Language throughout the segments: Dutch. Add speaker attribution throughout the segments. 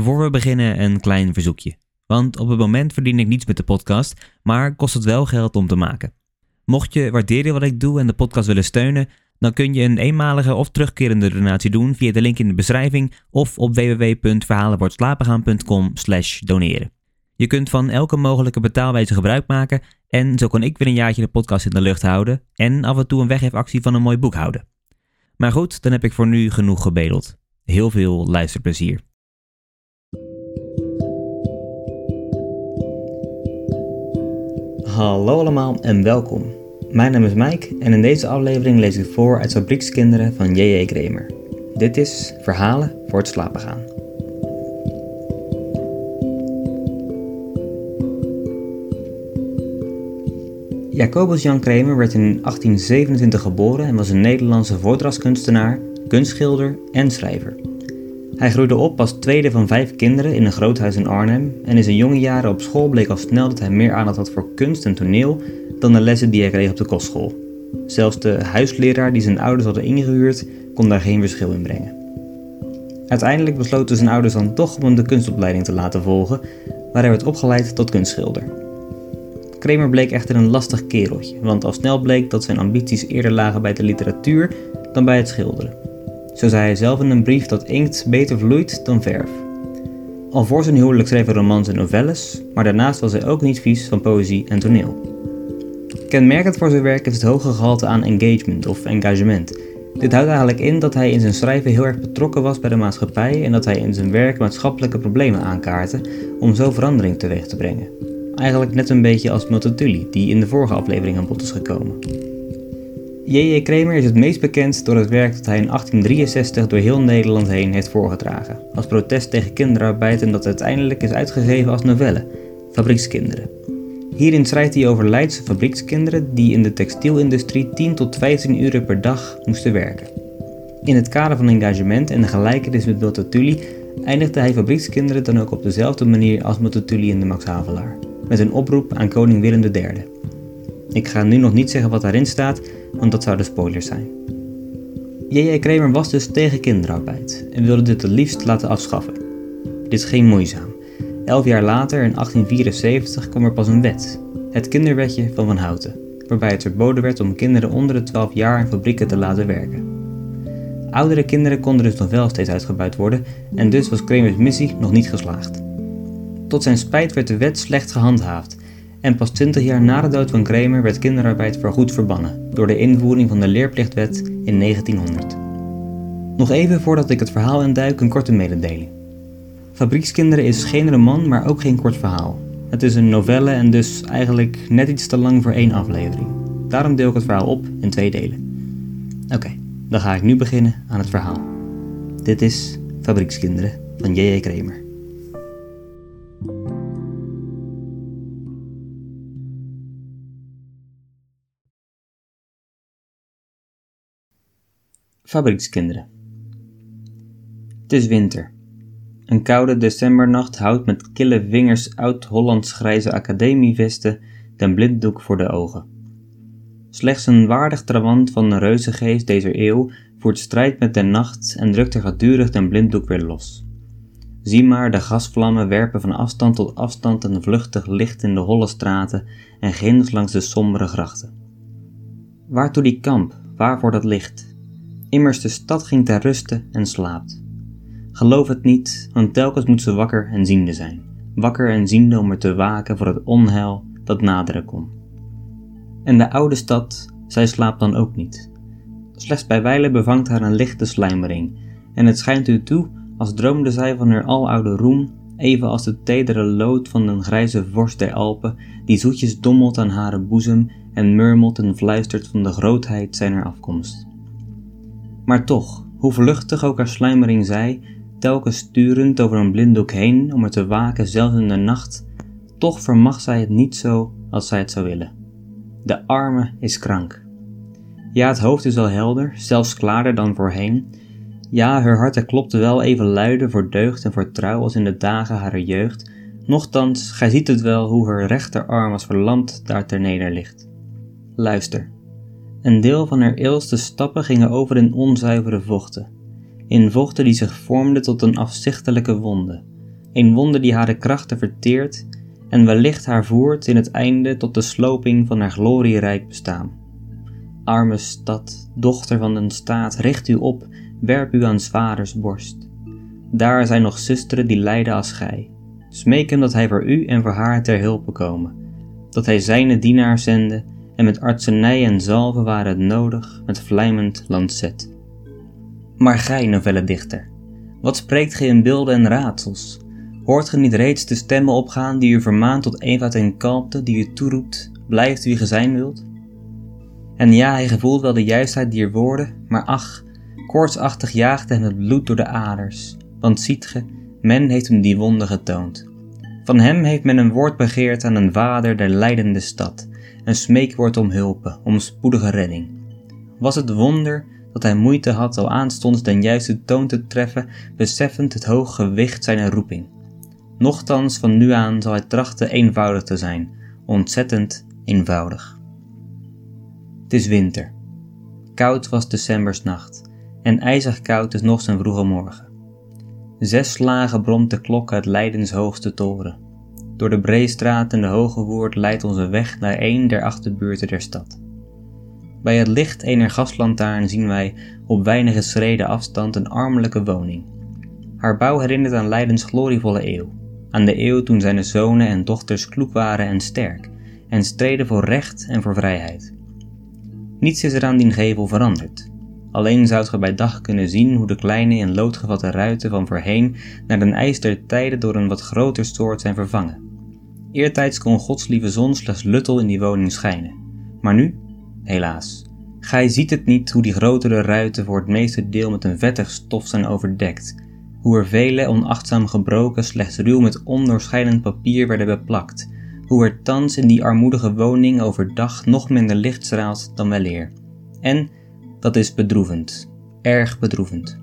Speaker 1: Voor we beginnen een klein verzoekje. Want op het moment verdien ik niets met de podcast, maar kost het wel geld om te maken. Mocht je waarderen wat ik doe en de podcast willen steunen, dan kun je een eenmalige of terugkerende donatie doen via de link in de beschrijving of op www.verhalenwoordslapengaan.com doneren. Je kunt van elke mogelijke betaalwijze gebruik maken en zo kan ik weer een jaartje de podcast in de lucht houden en af en toe een weggeefactie van een mooi boek houden. Maar goed, dan heb ik voor nu genoeg gebedeld. Heel veel luisterplezier. Hallo allemaal en welkom. Mijn naam is Mike en in deze aflevering lees ik voor uit Fabriekskinderen van J.J. Kramer. Dit is Verhalen voor het slapen gaan. Jacobus Jan Kramer werd in 1827 geboren en was een Nederlandse voordrachtskunstenaar, kunstschilder en schrijver. Hij groeide op als tweede van vijf kinderen in een groot huis in Arnhem en in zijn jonge jaren op school bleek al snel dat hij meer aandacht had voor kunst en toneel dan de lessen die hij kreeg op de kostschool. Zelfs de huisleraar die zijn ouders hadden ingehuurd kon daar geen verschil in brengen. Uiteindelijk besloten zijn ouders dan toch om hem de kunstopleiding te laten volgen, waar hij werd opgeleid tot kunstschilder. Kramer bleek echter een lastig kereltje, want al snel bleek dat zijn ambities eerder lagen bij de literatuur dan bij het schilderen. Zo zei hij zelf in een brief dat inkt beter vloeit dan verf. Al voor zijn huwelijk schreef hij romans en novelles, maar daarnaast was hij ook niet vies van poëzie en toneel. Kenmerkend voor zijn werk is het hoge gehalte aan engagement of engagement. Dit houdt eigenlijk in dat hij in zijn schrijven heel erg betrokken was bij de maatschappij en dat hij in zijn werk maatschappelijke problemen aankaartte om zo verandering teweeg te brengen. Eigenlijk net een beetje als Multatuli, die in de vorige aflevering aan bod is gekomen. J.J. Kramer is het meest bekend door het werk dat hij in 1863 door heel Nederland heen heeft voorgedragen, als protest tegen kinderarbeid en dat uiteindelijk is uitgegeven als novelle, Fabriekskinderen. Hierin schrijft hij over Leidse fabriekskinderen die in de textielindustrie 10 tot 15 uur per dag moesten werken. In het kader van engagement en de gelijkenis met Multatuli eindigde hij fabriekskinderen dan ook op dezelfde manier als Multatuli in de Max Havelaar, met een oproep aan koning Willem III. Ik ga nu nog niet zeggen wat daarin staat, want dat zouden spoilers zijn. J.J. Kramer was dus tegen kinderarbeid en wilde dit het liefst laten afschaffen. Dit ging moeizaam. Elf jaar later, in 1874, kwam er pas een wet, het kinderwetje van Van Houten, waarbij het verboden werd om kinderen onder de 12 jaar in fabrieken te laten werken. Oudere kinderen konden dus nog wel steeds uitgebuit worden en dus was Kramers missie nog niet geslaagd. Tot zijn spijt werd de wet slecht gehandhaafd en pas 20 jaar na de dood van Kramer werd kinderarbeid voorgoed verbannen door de invoering van de leerplichtwet in 1900. Nog even voordat ik het verhaal induik een korte mededeling. Fabriekskinderen is geen roman, maar ook geen kort verhaal. Het is een novelle en dus eigenlijk net iets te lang voor één aflevering. Daarom deel ik het verhaal op in twee delen. Oké, dan ga ik nu beginnen aan het verhaal. Dit is Fabriekskinderen van J.J. Kramer. Fabriekskinderen. Het is winter. Een koude decembernacht houdt met kille vingers oud-Hollands grijze academievesten den blinddoek voor de ogen. Slechts een waardig trawant van de reuzengeest deze eeuw voert strijd met de nacht en drukt er gedurig den blinddoek weer los. Zie maar de gasvlammen werpen van afstand tot afstand een vluchtig licht in de holle straten en ginds langs de sombere grachten. Waartoe die kamp, waarvoor dat licht? Immers de stad ging ter ruste en slaapt. Geloof het niet, want telkens moet ze wakker en ziende zijn. Wakker en ziende om er te waken voor het onheil dat naderen kon. En de oude stad, zij slaapt dan ook niet. Slechts bij wijle bevangt haar een lichte slijmering, en het schijnt u toe als droomde zij van haar aloude roem, even als de tedere lood van een grijze vorst der Alpen, die zoetjes dommelt aan hare boezem en murmelt en fluistert van de grootheid zijner afkomst. Maar toch, hoe vluchtig ook haar slijmering zij, telkens sturend over een blinddoek heen om er te waken zelfs in de nacht, toch vermag zij het niet zo als zij het zou willen. De arme is krank. Ja, het hoofd is al helder, zelfs klaarder dan voorheen. Ja, haar hart klopte wel even luider voor deugd en voor trouw als in de dagen harer jeugd. Nochtans, gij ziet het wel hoe haar rechterarm als verlamd daar ter neder ligt. Luister. Een deel van haar eelste stappen gingen over in onzuivere vochten in vochten die zich vormden tot een afzichtelijke wonde, een wonde die haar krachten verteert en wellicht haar voert in het einde tot de sloping van haar glorierijk bestaan. Arme stad, dochter van een staat, richt u op, werp u aan vaders borst. Daar zijn nog zusteren die lijden als gij. Smeek hem dat hij voor u en voor haar ter hulpe komen, dat hij zijne dienaar zende en met artsenij en zalven waren het nodig met vlijmend lancet. Maar gij, novelledichter, wat spreekt gij in beelden en raadsels? Hoort ge niet reeds de stemmen opgaan die u vermaant tot eenvoud en kalmte, die u toeroept, blijft wie ge zijn wilt? En ja, hij gevoelt wel de juistheid dier woorden, maar ach, koortsachtig jaagt hem het bloed door de aders. Want ziet ge, men heeft hem die wonde getoond. Van hem heeft men een woord begeerd aan een vader der leidende stad, een smeekwoord om hulpen, om spoedige redding. Was het wonder dat hij moeite had al aanstonds den juiste toon te treffen, beseffend het hoge gewicht zijner roeping. Nochtans van nu aan zal hij trachten eenvoudig te zijn, ontzettend eenvoudig. Het is winter. Koud was decembers nacht en ijzig koud is nog zijn vroege morgen. Zes slagen bromt de klok uit Leidens hoogste toren. Door de Breestraat en de Hoge Woord leidt onze weg naar een der achterbuurten der stad. Bij het licht ener gaslantaarn zien wij op weinige schreden afstand een armelijke woning. Haar bouw herinnert aan Leidens glorievolle eeuw, aan de eeuw toen zijn zonen en dochters kloek waren en sterk, en streden voor recht en voor vrijheid. Niets is er aan die gevel veranderd. Alleen zoudt ge bij dag kunnen zien hoe de kleine in lood gevatte ruiten van voorheen naar den ijs der tijden door een wat groter soort zijn vervangen. Eertijds kon Gods lieve zon slechts luttel in die woning schijnen. Maar nu, helaas, gij ziet het niet hoe die grotere ruiten voor het meeste deel met een vettig stof zijn overdekt, hoe er vele onachtzaam gebroken slechts ruw met ondoorschijnend papier werden beplakt, hoe er thans in die armoedige woning overdag nog minder licht straalt dan weleer. En, dat is bedroevend, erg bedroevend.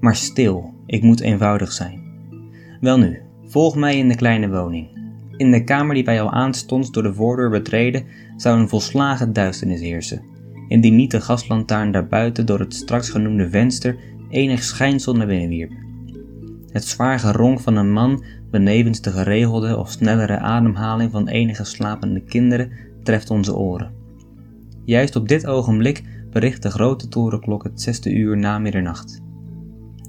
Speaker 1: Maar stil, ik moet eenvoudig zijn. Welnu, volg mij in de kleine woning. In de kamer die wij al aanstonds door de voordeur betreden, zou een volslagen duisternis heersen, indien niet de gaslantaarn daarbuiten door het straks genoemde venster enig schijnsel naar binnen wierp. Het zwaar geronk van een man, benevens de geregelde of snellere ademhaling van enige slapende kinderen, treft onze oren. Juist op dit ogenblik bericht de grote torenklok het zesde uur na middernacht.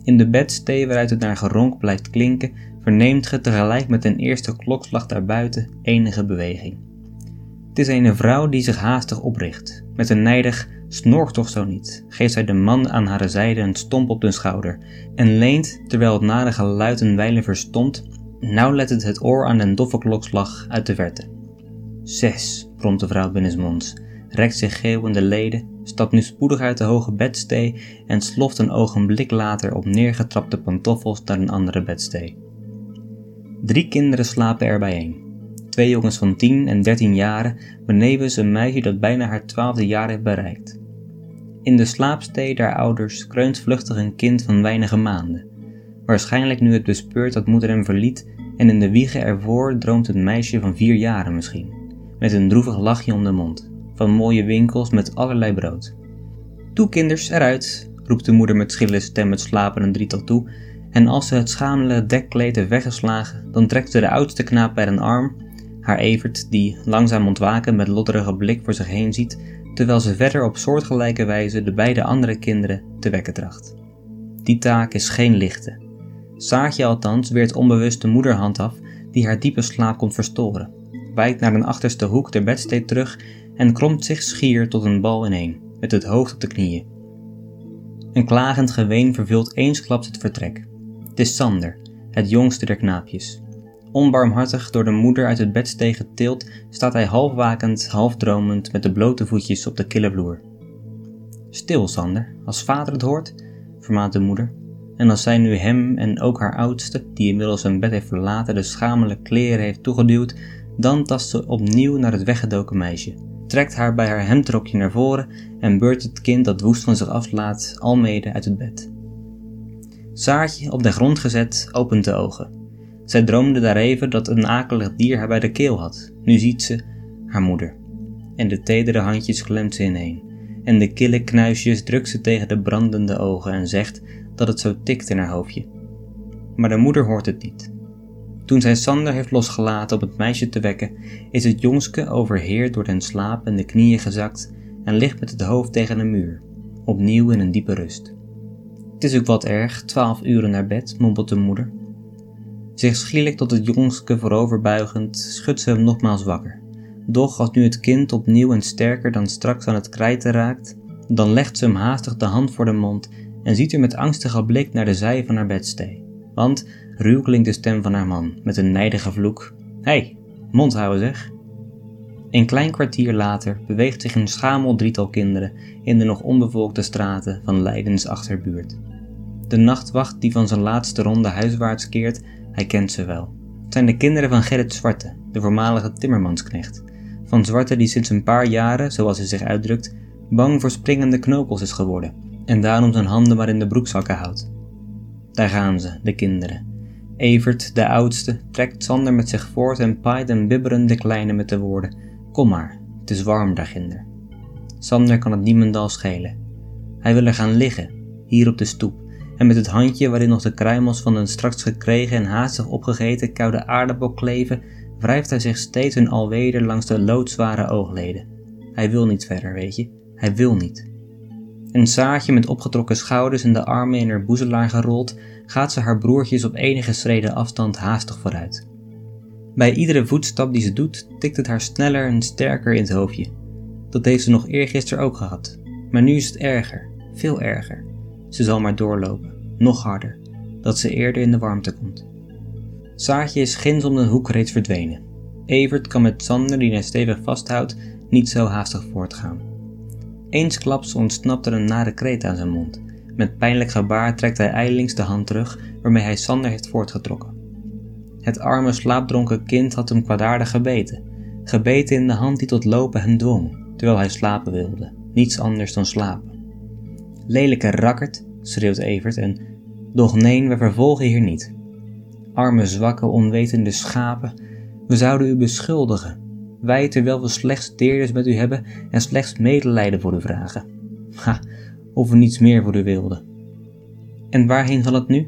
Speaker 1: In de bedstee waaruit het naar geronk blijft klinken, verneemt ge tegelijk met een eerste klokslag daarbuiten enige beweging. Het is een vrouw die zich haastig opricht. Met een nijdig snor toch zo niet, geeft zij de man aan haar zijde een stomp op de schouder en leent, terwijl het nare geluid een wijle verstomt, nauwlettend het oor aan den doffe klokslag uit de verte. Zes, bromt de vrouw binnensmonds, rekt zich geeuwende leden, stapt nu spoedig uit de hoge bedstee en sloft een ogenblik later op neergetrapte pantoffels naar een andere bedstee. Drie kinderen slapen er bijeen. Twee jongens van 10 en 13 jaren, benevens een meisje dat bijna haar twaalfde jaar heeft bereikt. In de slaapstee der ouders kreunt vluchtig een kind van weinige maanden. Waarschijnlijk nu het bespeurt dat moeder hem verliet en in de wiegen ervoor droomt het meisje van vier jaren misschien, met een droevig lachje om de mond, van mooie winkels met allerlei brood. Toe kinders, eruit, roept de moeder met schille stem het slapende drietal toe en als ze het schamele dekkleed heeft weggeslagen, dan trekt ze de oudste knaap bij een arm, haar Evert, die langzaam ontwaken met lodderige blik voor zich heen ziet, terwijl ze verder op soortgelijke wijze de beide andere kinderen te wekken tracht. Die taak is geen lichte. Saartje althans weert onbewust de moederhand af die haar diepe slaap komt verstoren, wijkt naar een achterste hoek der bedsteed terug en kromt zich schier tot een bal ineen, met het hoofd op de knieën. Een klagend geween vervult eensklaps het vertrek. Het is Sander, het jongste der knaapjes. Onbarmhartig door de moeder uit het bedsteeg getild, staat hij half wakend, half dromend met de blote voetjes op de kille vloer. Stil, Sander, als vader het hoort, vermaant de moeder. En als zij nu hem en ook haar oudste, die inmiddels zijn bed heeft verlaten, de schamele kleren heeft toegeduwd, dan tast ze opnieuw naar het weggedoken meisje, trekt haar bij haar hemdrokje naar voren en beurt het kind dat woest van zich aflaat almede uit het bed. Saartje, op de grond gezet, opent de ogen. Zij droomde daar even dat een akelig dier haar bij de keel had. Nu ziet ze haar moeder. En de tedere handjes klemt ze ineen. En de kille knuisjes drukt ze tegen de brandende ogen en zegt dat het zo tikt in haar hoofdje. maar de moeder hoort het niet. Toen zij Sander heeft losgelaten om het meisje te wekken, is het jongske overheerd door den slaap en de knieën gezakt en ligt met het hoofd tegen een muur, opnieuw in een diepe rust. Het is ook wat erg, twaalf uren naar bed, mompelt de moeder. Zich schielijk tot het jongske vooroverbuigend, schudt ze hem nogmaals wakker. Doch als nu het kind opnieuw en sterker dan straks aan het krijten raakt, dan legt ze hem haastig de hand voor de mond en ziet er met angstige blik naar de zij van haar bedstee. Want ruw klinkt de stem van haar man met een nijdige vloek: Hé, hey, mond houden zeg! Een klein kwartier later beweegt zich een schamel drietal kinderen in de nog onbevolkte straten van Leidens achterbuurt. De nachtwacht die van zijn laatste ronde huiswaarts keert, hij kent ze wel. Het zijn de kinderen van Gerrit Zwarte, de voormalige timmermansknecht. Van Zwarte die sinds een paar jaren, zoals hij zich uitdrukt, bang voor springende knokels is geworden en daarom zijn handen maar in de broekzakken houdt. Daar gaan ze, de kinderen. Evert, de oudste, trekt Sander met zich voort en paait en bibberen de kleine met de woorden: Kom maar, het is warm daarginder. Sander kan het niemendal schelen. Hij wil er gaan liggen, hier op de stoep, en met het handje waarin nog de kruimels van een straks gekregen en haastig opgegeten koude aardappel kleven, wrijft hij zich steeds en alweder langs de loodzware oogleden. Hij wil niet verder, weet je. Hij wil niet. Een Saartje met opgetrokken schouders en de armen in haar boezelaar gerold, gaat ze haar broertjes op enige schreden afstand haastig vooruit. Bij iedere voetstap die ze doet, tikt het haar sneller en sterker in het hoofdje. Dat heeft ze nog eergisteren ook gehad. Maar nu is het erger, veel erger. Ze zal maar doorlopen, nog harder, dat ze eerder in de warmte komt. Saartje is ginds om de hoek reeds verdwenen. Evert kan met Sander, die hij stevig vasthoudt, niet zo haastig voortgaan. Eensklaps ontsnapt er een nare kreet aan zijn mond. Met pijnlijk gebaar trekt hij ijlings de hand terug waarmee hij Sander heeft voortgetrokken. Het arme slaapdronken kind had hem kwaadaardig gebeten. Gebeten in de hand die tot lopen hem dwong, terwijl hij slapen wilde. Niets anders dan slapen. Lelijke rakkert, schreeuwt Evert en... Doch nee, we vervolgen hier niet. Arme, zwakke, onwetende schapen, we zouden u beschuldigen, wij terwijl we slechts deerders met u hebben en slechts medelijden voor u vragen. Ha, of we niets meer voor u wilden. En waarheen zal het nu?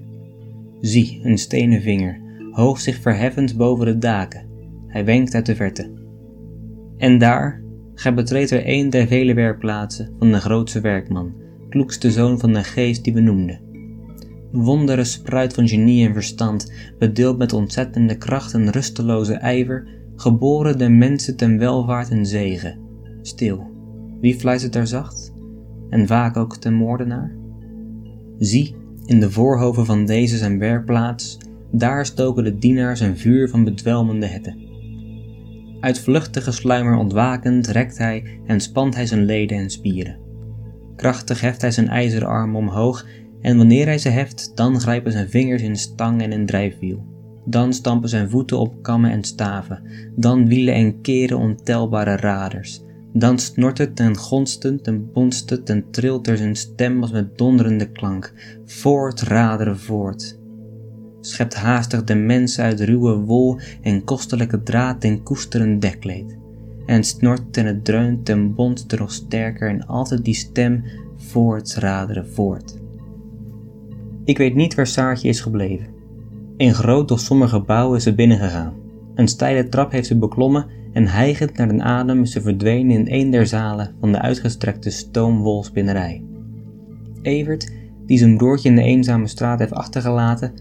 Speaker 1: Zie, een stenen vinger, hoog zich verheffend boven de daken. Hij wenkt uit de verte. En daar, gij betreedt er een der vele werkplaatsen van de grootste werkman, kloekste zoon van de geest die we noemden. Wondere spruit van genie en verstand, bedeeld met ontzettende kracht en rusteloze ijver, geboren de mensen ten welvaart en zegen. Stil, wie fluistert daar zacht? En vaak ook ten moordenaar? Zie, in de voorhoven van deze zijn werkplaats, daar stoken de dienaars een vuur van bedwelmende hitte. Uit vluchtige sluimer ontwakend rekt hij en spant hij zijn leden en spieren. Krachtig heft hij zijn ijzeren omhoog en wanneer hij ze heft, dan grijpen zijn vingers in stang en in drijfwiel. Dan stampen zijn voeten op kammen en staven, dan wielen en keren ontelbare raders. Dan snort het en gonst het en bonst en trilt er zijn stem als met donderende klank. Voort, raderen, voort. Schept haastig de mens uit ruwe wol en kostelijke draad en koesterend dekleed. En snort en het dreunt en bonst er nog sterker en altijd die stem voort, raderen, voort. Ik weet niet waar Saartje is gebleven. In groot doch somber gebouw is ze binnengegaan. Een steile trap heeft ze beklommen en hijgend naar den adem is ze verdwenen in een der zalen van de uitgestrekte stoomwolspinnerij. Evert, die zijn broertje in de eenzame straat heeft achtergelaten,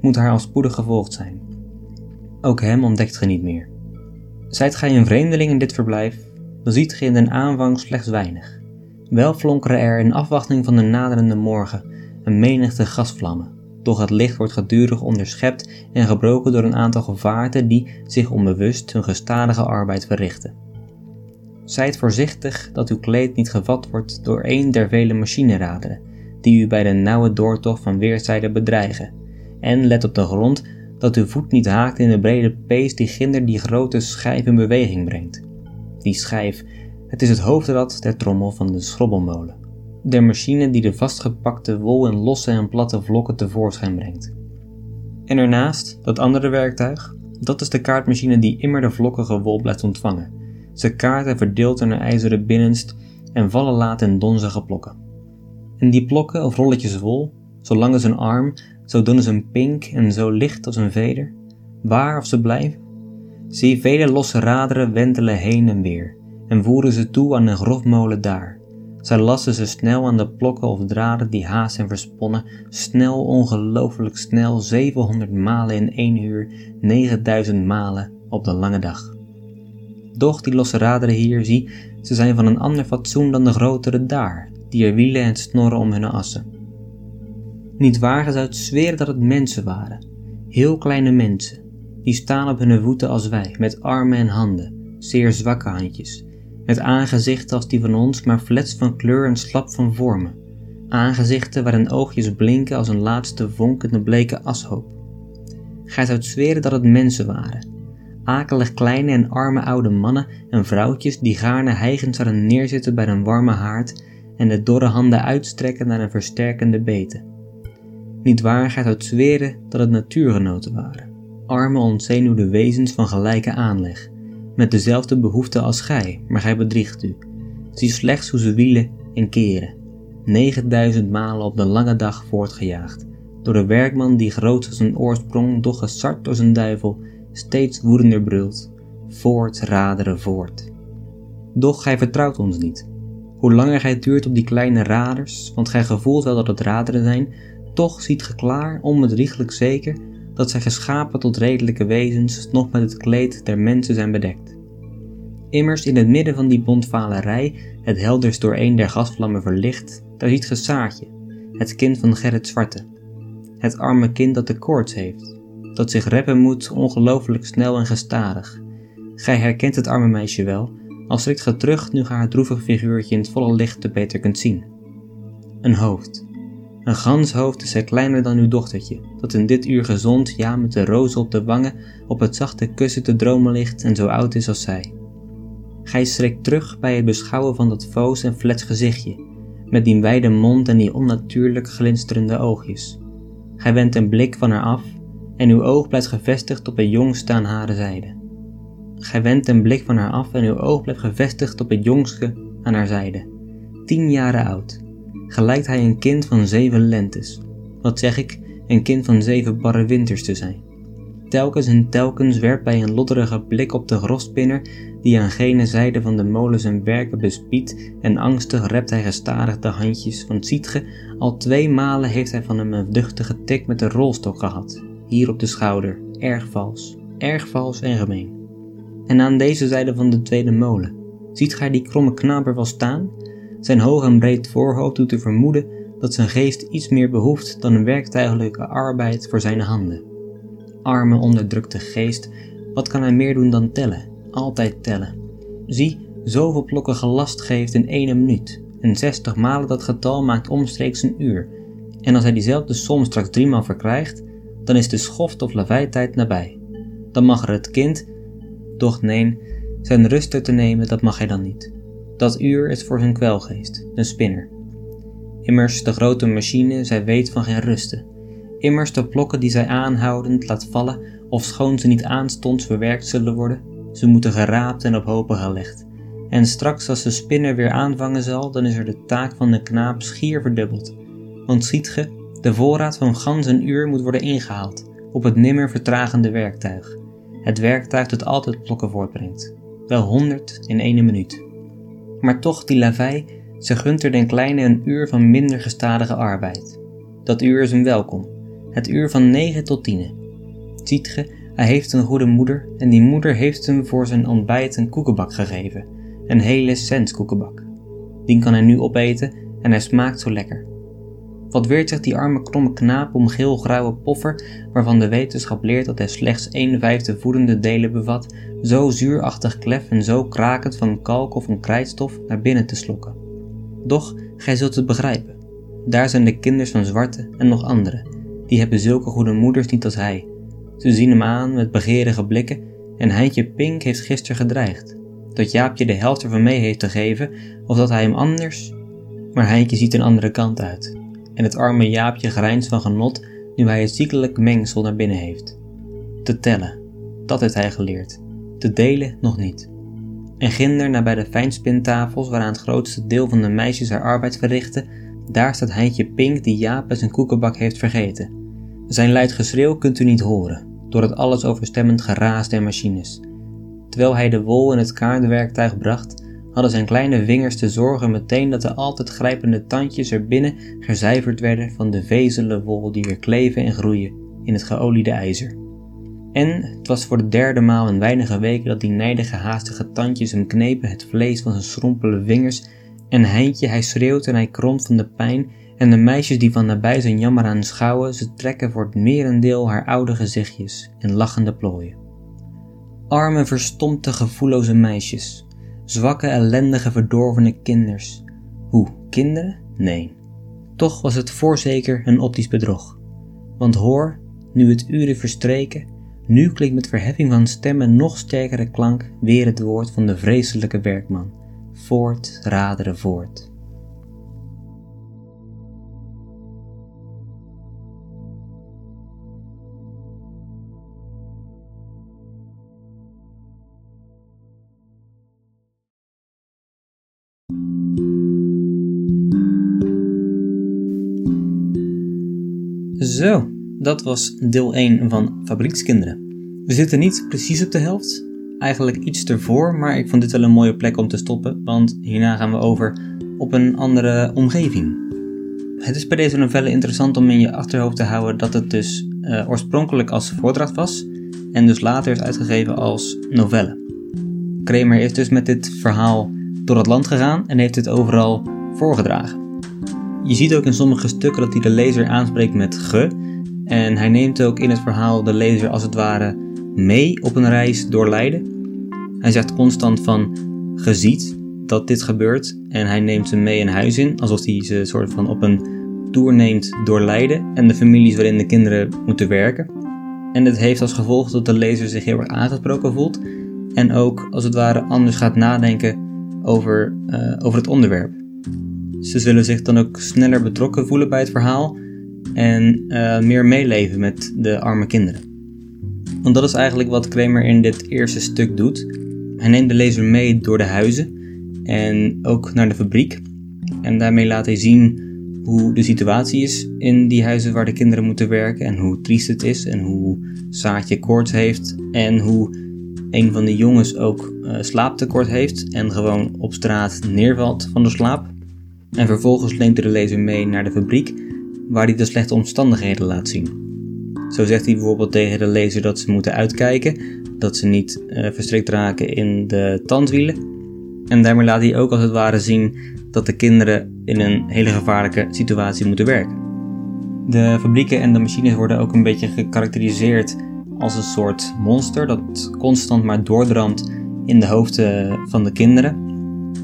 Speaker 1: moet haar al spoedig gevolgd zijn. Ook hem ontdekt ge niet meer. Zijt gij een vreemdeling in dit verblijf, dan ziet ge in den aanvang slechts weinig. Wel flonkeren er in afwachting van de naderende morgen een menigte gasvlammen, doch het licht wordt gedurig onderschept en gebroken door een aantal gevaarten die zich onbewust hun gestadige arbeid verrichten. Zijt voorzichtig dat uw kleed niet gevat wordt door een der vele machineraderen die u bij de nauwe doortocht van weerszijden bedreigen, en let op de grond dat uw voet niet haakt in de brede pees die ginder die grote schijf in beweging brengt. Die schijf, het is het hoofdrad der trommel van de schrobbelmolen der machine die de vastgepakte wol in losse en platte vlokken tevoorschijn brengt. En ernaast, dat andere werktuig, dat is de kaartmachine die immer de vlokkige wol blijft ontvangen. Ze kaart en verdeelt in haar ijzeren binnenst en vallen laat in donzige plokken. En die plokken of rolletjes wol, zolang als een arm, zo dun als een pink en zo licht als een veder, waar of ze blijven? Zie vele losse raderen wentelen heen en weer, en voeren ze toe aan een grofmolen daar. Zij lassen ze snel aan de plokken of draden die haast zijn versponnen, snel, ongelooflijk snel, 700 malen in één uur, 9000 malen op de lange dag. Doch die losse raderen hier, zie, ze zijn van een ander fatsoen dan de grotere daar, die er wielen en snorren om hun assen. Niet waar, zou het zweren dat het mensen waren, heel kleine mensen, die staan op hun voeten als wij, met armen en handen, zeer zwakke handjes, met aangezichten als die van ons, maar flets van kleur en slap van vormen, aangezichten waarin oogjes blinken als een laatste vonk in de bleke ashoop. Gij zou zweren dat het mensen waren, akelig kleine en arme oude mannen en vrouwtjes die gaarne hijgend zouden neerzitten bij een warme haard en de dorre handen uitstrekken naar een versterkende bete. Niet waar gij zou zweren dat het natuurgenoten waren, arme ontzenuwde wezens van gelijke aanleg, met dezelfde behoeften als gij, maar gij bedriegt u. Zie slechts hoe ze wielen en keren, 9000 malen op de lange dag voortgejaagd, door de werkman die groot als een oorsprong, doch gesart als een duivel, steeds woedender brult, voort raderen voort. Doch gij vertrouwt ons niet. Hoe langer gij duurt op die kleine raders, want gij gevoelt wel dat het raderen zijn, toch ziet ge klaar, onbedrieglijk zeker, dat zij geschapen tot redelijke wezens nog met het kleed der mensen zijn bedekt. Immers in het midden van die bontvalerij, het helderst door een der gasvlammen verlicht, daar ziet ge Saartje, het kind van Gerrit Zwarte. Het arme kind dat de koorts heeft, dat zich reppen moet ongelooflijk snel en gestadig. Gij herkent het arme meisje wel, al schrikt ge terug nu ge haar droevig figuurtje in het volle licht te beter kunt zien. Een hoofd, een gans hoofd is hij kleiner dan uw dochtertje, dat in dit uur gezond, ja met de rozen op de wangen, op het zachte kussen te dromen ligt en zo oud is als zij. Gij schrikt terug bij het beschouwen van dat foos en flets gezichtje, met die wijde mond en die onnatuurlijk glinsterende oogjes. Gij wendt een blik van haar af en uw oog blijft gevestigd op het jongste aan haar zijde. Gij wendt een blik van haar af en uw oog blijft gevestigd op het jongste aan haar zijde. Tien jaren oud, gelijkt hij een kind van zeven lentes. Wat zeg ik, een kind van zeven barre winters te zijn. Telkens en telkens werpt hij een lodderige blik op de grosspinner die aan gene zijde van de molen zijn werken bespiedt en angstig rept hij gestadig de handjes, want ziet ge, al twee malen heeft hij van hem een duchtige tik met de rolstok gehad, hier op de schouder, erg vals, erg vals en gemeen. En aan deze zijde van de tweede molen, ziet gij die kromme knaper wel staan, zijn hoog en breed voorhoofd doet te vermoeden dat zijn geest iets meer behoeft dan een werktuigelijke arbeid voor zijn handen. Arme onderdrukte geest, wat kan hij meer doen dan tellen, altijd tellen? Zie, zoveel plokken gelast geeft in ene minuut, en zestig malen dat getal maakt omstreeks een uur. En als hij diezelfde som straks driemaal verkrijgt, dan is de schoft of lawaai-tijd nabij. Dan mag er het kind, doch nee, zijn rust te nemen, dat mag hij dan niet. Dat uur is voor zijn kwelgeest, een spinner. Immers de grote machine, zij weet van geen rusten. Immers de blokken die zij aanhoudend laat vallen, of schoon ze niet aanstonds verwerkt zullen worden, ze moeten geraapt en op hopen gelegd. En straks als de spinner weer aanvangen zal, dan is er de taak van de knaap schier verdubbeld. Want ziet ge, de voorraad van gans een uur moet worden ingehaald, op het nimmer vertragende werktuig. Het werktuig dat altijd blokken voortbrengt. Wel honderd in ene minuut. Maar toch die lavei, ze gunt er den kleine een uur van minder gestadige arbeid. Dat uur is hem welkom, het uur van negen tot tienen. Ziet ge, hij heeft een goede moeder en die moeder heeft hem voor zijn ontbijt een koekenbak gegeven, een hele cent koekenbak. Die kan hij nu opeten en hij smaakt zo lekker. Wat weert zich die arme kromme knaap om geel-grauwe poffer, waarvan de wetenschap leert dat hij slechts 1 vijfde voedende delen bevat, zo zuurachtig klef en zo krakend van kalk of een krijtstof naar binnen te slokken. Doch, gij zult het begrijpen. Daar zijn de kinders van zwarte en nog andere, die hebben zulke goede moeders niet als hij. Ze zien hem aan met begeerige blikken en Heintje Pink heeft gisteren gedreigd, dat Jaapje de helft ervan mee heeft te geven of dat hij hem anders... Maar Heintje ziet een andere kant uit en het arme Jaapje grijnst van genot nu hij het ziekelijk mengsel naar binnen heeft. Te tellen, dat heeft hij geleerd, te delen nog niet. En ginder naar bij de fijnspintafels waaraan het grootste deel van de meisjes haar arbeid verrichten, daar staat Heintje Pink die Jaap zijn koekenbak heeft vergeten. Zijn luid geschreeuw kunt u niet horen, door het alles overstemmend geraas der machines. Terwijl hij de wol in het kaartwerktuig bracht, hadden zijn kleine vingers te zorgen meteen dat de altijd grijpende tandjes er binnen gezuiverd werden van de vezelen wol die weer kleven en groeien in het geoliede ijzer. En het was voor de derde maal in weinige weken dat die nijdige haastige tandjes hem knepen het vlees van zijn schrompele vingers en Heintje hij schreeuwt en hij kromt van de pijn en de meisjes die van nabij zijn jammer aan schouwen, ze trekken voor het merendeel haar oude gezichtjes in lachende plooien. Arme, verstompte, gevoelloze meisjes, zwakke, ellendige, verdorvene kinders. Hoe, kinderen? Nee. Toch was het voorzeker een optisch bedrog. Want hoor, nu het uren verstreken, nu klinkt met verheffing van stemmen nog sterkere klank weer het woord van de vreselijke werkman. Voort, raderen voort. Zo, dat was deel 1 van Fabriekskinderen. We zitten niet precies op de helft, eigenlijk iets ervoor, maar ik vond dit wel een mooie plek om te stoppen, want hierna gaan we over op een andere omgeving. Het is bij deze novelle interessant om in je achterhoofd te houden dat het dus uh, oorspronkelijk als voordracht was en dus later is uitgegeven als novelle. Kramer is dus met dit verhaal door het land gegaan en heeft het overal voorgedragen. Je ziet ook in sommige stukken dat hij de lezer aanspreekt met ge. En hij neemt ook in het verhaal de lezer als het ware mee op een reis door Leiden. Hij zegt constant van ge ziet dat dit gebeurt en hij neemt ze mee in huis in, alsof hij ze soort van op een tour neemt door Leiden en de families waarin de kinderen moeten werken. En dit heeft als gevolg dat de lezer zich heel erg aangesproken voelt en ook als het ware anders gaat nadenken over, uh, over het onderwerp. Ze zullen zich dan ook sneller betrokken voelen bij het verhaal en uh, meer meeleven met de arme kinderen. Want dat is eigenlijk wat Kramer in dit eerste stuk doet. Hij neemt de lezer mee door de huizen en ook naar de fabriek. En daarmee laat hij zien hoe de situatie is in die huizen waar de kinderen moeten werken en hoe triest het is en hoe Saatje koorts heeft en hoe een van de jongens ook uh, slaaptekort heeft en gewoon op straat neervalt van de slaap. En vervolgens leent hij de lezer mee naar de fabriek, waar hij de slechte omstandigheden laat zien. Zo zegt hij bijvoorbeeld tegen de lezer dat ze moeten uitkijken, dat ze niet uh, verstrikt raken in de tandwielen. En daarmee laat hij ook als het ware zien dat de kinderen in een hele gevaarlijke situatie moeten werken. De fabrieken en de machines worden ook een beetje gekarakteriseerd als een soort monster dat constant maar doordramt in de hoofden van de kinderen.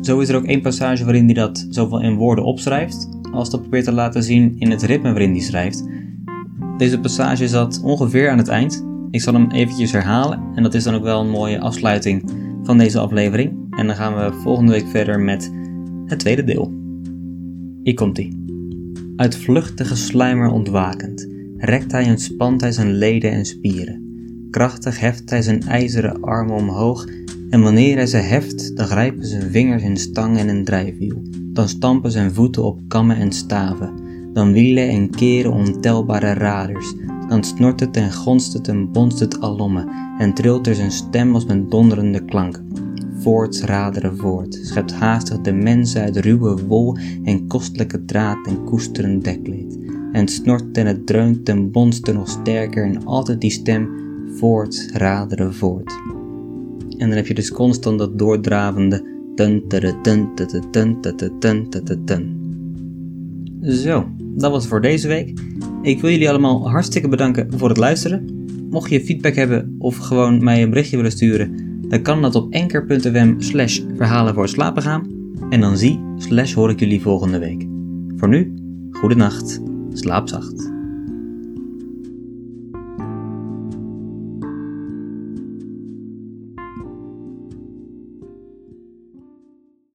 Speaker 1: Zo is er ook één passage waarin hij dat zowel in woorden opschrijft, als dat probeert te laten zien in het ritme waarin hij schrijft. Deze passage zat ongeveer aan het eind. Ik zal hem eventjes herhalen en dat is dan ook wel een mooie afsluiting van deze aflevering. En dan gaan we volgende week verder met het tweede deel. Hier komt hij. Uit vluchtige sluimer ontwakend, rekt hij en spant hij zijn leden en spieren. Krachtig heft hij zijn ijzeren armen omhoog en wanneer hij ze heft, dan grijpen zijn vingers in stang en in drijfwiel. Dan stampen zijn voeten op kammen en staven. Dan wielen en keren ontelbare raders. Dan snort het en gonst het en bonst het allomme. En trilt er zijn stem als met donderende klank. Voorts raderen voort, schept haastig de mensen uit ruwe wol en kostelijke draad en koesterend dekleed. En snort en het dreunt en bonst er nog sterker en altijd die stem, voorts raderen voort. En dan heb je dus constant dat doordravende Zo, dat was voor deze week. Ik wil jullie allemaal hartstikke bedanken voor het luisteren. Mocht je feedback hebben of gewoon mij een berichtje willen sturen, dan kan dat op enker.fm slash verhalen voor slapen gaan. En dan zie slash hoor ik jullie volgende week. Voor nu, goede nacht, slaap zacht.